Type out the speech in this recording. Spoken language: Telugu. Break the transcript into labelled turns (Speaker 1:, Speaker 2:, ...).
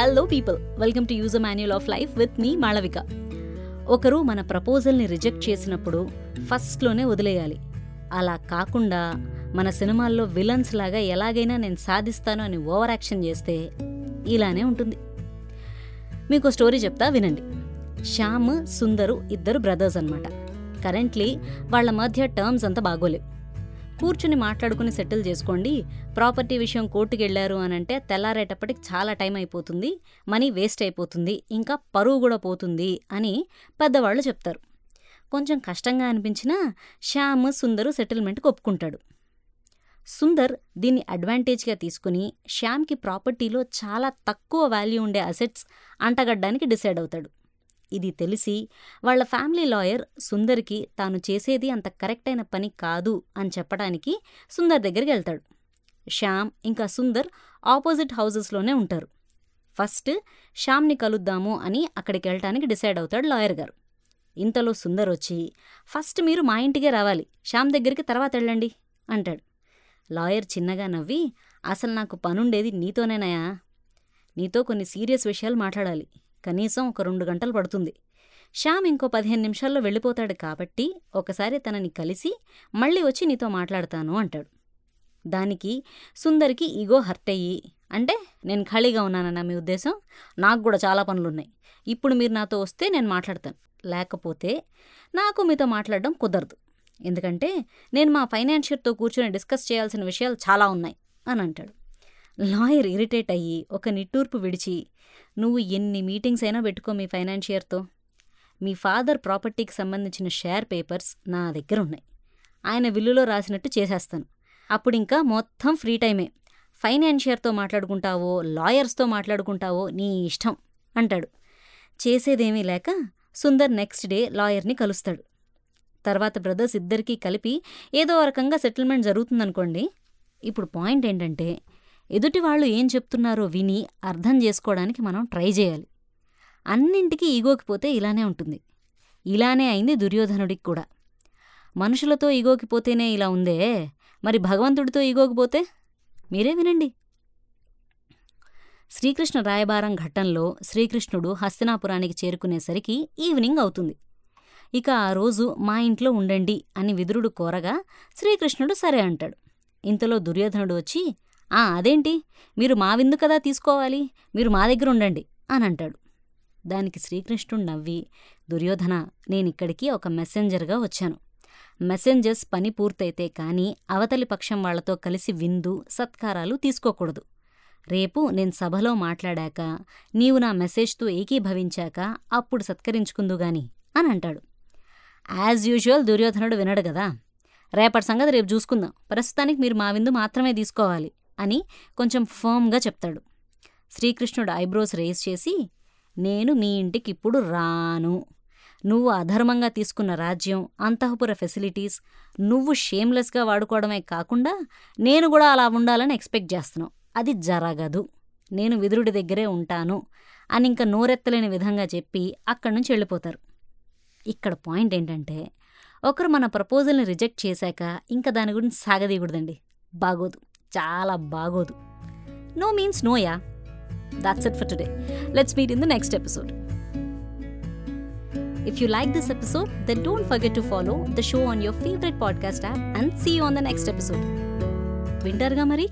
Speaker 1: Hello people welcome to use manual of life with me Malavika ఒకరు మన ప్రపోజల్ని రిజెక్ట్ చేసినప్పుడు ఫస్ట్లోనే వదిలేయాలి. అలా కాకుండా మన సినిమాల్లో విలన్స్ లాగా ఎలాగైనా నేను సాధిస్తాను అని ఓవర్ యాక్షన్ చేస్తే ఇలానే ఉంటుంది. మీకు స్టోరీ చెప్తా వినండి. శ్యామ్ సుందరు ఇద్దరు బ్రదర్స్ అనమాట కరెంట్లీ వాళ్ళ మధ్య టర్మ్స్ అంతా బాగోలేవు. కూర్చుని మాట్లాడుకుని సెటిల్ చేసుకోండి. ప్రాపర్టీ విషయం కోర్టుకు వెళ్ళారు అని అంటే తెల్లారేటప్పటికి చాలా టైం అయిపోతుంది. మనీ వేస్ట్ అయిపోతుంది. ఇంకా పరువు కూడా పోతుంది అని పెద్దవాళ్ళు చెప్తారు. కొంచెం కష్టంగా అనిపించినా శ్యామ్ సుందరు సెటిల్మెంట్కి ఒప్పుకుంటాడు. సుందర్ దీన్ని అడ్వాంటేజ్గా తీసుకుని శ్యామ్కి ప్రాపర్టీలో చాలా తక్కువ వాల్యూ ఉండే అసెట్స్ అంటగడ్డానికి డిసైడ్ అవుతాడు. ఇది తెలిసి వాళ్ళ ఫ్యామిలీ లాయర్ సుందర్కి తాను చేసేది అంత కరెక్ట్ అయిన పని కాదు అని చెప్పడానికి సుందర్ దగ్గరికి వెళ్తాడు. శ్యామ్ ఇంకా సుందర్ ఆపోజిట్ హౌజెస్లోనే ఉంటారు. ఫస్ట్ శ్యామ్ని కలుద్దాము అని అక్కడికి వెళ్ళటానికి డిసైడ్ అవుతాడు లాయర్ గారు. ఇంతలో సుందర్ వచ్చి ఫస్ట్ మీరు మా ఇంటికే రావాలి. శ్యామ్ దగ్గరికి తర్వాత వెళ్ళండి అంటాడు. లాయర్ చిన్నగా నవ్వి అసలు నాకు పనుండేది నీతోనేనయా? నీతో కొన్ని సీరియస్ విషయాలు మాట్లాడాలి. కనీసం ఒక రెండు గంటలు పడుతుంది. శ్యామ్ ఇంకో పదిహేను నిమిషాల్లో వెళ్ళిపోతాడు కాబట్టి ఒకసారి తనని కలిసి మళ్ళీ వచ్చి నీతో మాట్లాడతాను అంటాడు. దానికి సుందరికి ఈగో హర్ట్ అయ్యి అంటే నేను ఖాళీగా ఉన్నానన్న మీ ఉద్దేశం? నాకు కూడా చాలా పనులున్నాయి. ఇప్పుడు మీరు నాతో వస్తే నేను మాట్లాడతాను. లేకపోతే నాకు మీతో మాట్లాడడం కుదరదు. ఎందుకంటే నేను మా ఫైనాన్షియర్తో కూర్చొని డిస్కస్ చేయాల్సిన విషయాలు చాలా ఉన్నాయి అని అంటాడు. లాయర్ ఇరిటేట్ అయ్యి ఒక నిట్టూర్పు విడిచి నువ్వు ఎన్ని మీటింగ్స్ అయినా పెట్టుకో మీ ఫైనాన్షియర్తో. మీ ఫాదర్ ప్రాపర్టీకి సంబంధించిన షేర్ పేపర్స్ నా దగ్గర ఉన్నాయి. ఆయన విల్లులో రాసినట్టు చేసేస్తాను. అప్పుడు ఇంకా మొత్తం ఫ్రీ టైమే. ఫైనాన్షియర్తో మాట్లాడుకుంటావో లాయర్స్తో మాట్లాడుకుంటావో నీ ఇష్టం అంటాడు. చేసేదేమీ లేక సుందర్ నెక్స్ట్ డే లాయర్ని కలుస్తాడు. తర్వాత బ్రదర్స్ ఇద్దరికీ కలిపి ఏదో రకంగా సెటిల్మెంట్ జరుగుతుందనుకోండి. ఇప్పుడు పాయింట్ ఏంటంటే ఎదుటివాళ్ళు ఏం చెప్తున్నారో విని అర్థం చేసుకోవడానికి మనం ట్రై చేయాలి. అన్నింటికీ ఈగోకి పోతే ఇలానే ఉంటుంది. ఇలానే అయింది దుర్యోధనుడికి కూడా. మనుషులతో ఈగోకి పోతేనే ఇలా ఉందే. మరి భగవంతుడితో ఈగోకి పోతే? మీరే వినండి. శ్రీకృష్ణ రాయబారం ఘట్టంలో శ్రీకృష్ణుడు హస్తినాపురానికి చేరుకునేసరికి ఈవినింగ్ అవుతుంది. ఇక ఆ రోజు మా ఇంట్లో ఉండండి అని విదురుడు కోరగా శ్రీకృష్ణుడు సరే అంటాడు. ఇంతలో దుర్యోధనుడు వచ్చి అదేంటి? మీరు మా విందు కదా తీసుకోవాలి. మీరు మా దగ్గర ఉండండి అని అంటాడు దానికి శ్రీకృష్ణుడు నవ్వి దుర్యోధన నేనిక్కడికి ఒక మెసెంజర్గా వచ్చాను. మెసెంజర్స్ పని పూర్తయితే కానీ అవతలి పక్షం వాళ్ళతో కలిసి విందు సత్కారాలు తీసుకోకూడదు. రేపు నేను సభలో మాట్లాడాక నీవు నా మెసేజ్తో ఏకీభవించాక అప్పుడు సత్కరించుకుందుగాని అని అంటాడు యాజ్ యూజువల్ దుర్యోధనుడు వినడు కదా రేపటి సంగతి రేపు చూసుకుందాం. ప్రస్తుతానికి మీరు మా విందు మాత్రమే తీసుకోవాలి. అని కొంచెం ఫర్మ్గా చెప్తాడు. శ్రీకృష్ణుడు ఐబ్రోస్ రేస్ చేసి నేను మీ ఇంటికి ఇప్పుడు రాను. నువ్వు అధర్మంగా తీసుకున్న రాజ్యం అంతఃపుర ఫెసిలిటీస్ నువ్వు షేమ్లెస్గా వాడుకోవడమే కాకుండా నేను కూడా అలా ఉండాలని ఎక్స్పెక్ట్ చేస్తున్నావు. అది జరగదు. నేను విదురుడి దగ్గరే ఉంటాను అని ఇంకా నోరెత్తలేని విధంగా చెప్పి అక్కడి నుంచి వెళ్ళిపోతారు. ఇక్కడ పాయింట్ ఏంటంటే ఒకరు మన ప్రపోజల్ని రిజెక్ట్ చేశాక ఇంకా దాని గురించి సాగదీయకూడదండి. బాగోదు. చాలా బాగోదు no means Noah that's it for today let's meet in the next episode If you like this episode, then don't forget to follow the show on your favorite podcast app and see you on the next episode. వింటారుగా మరి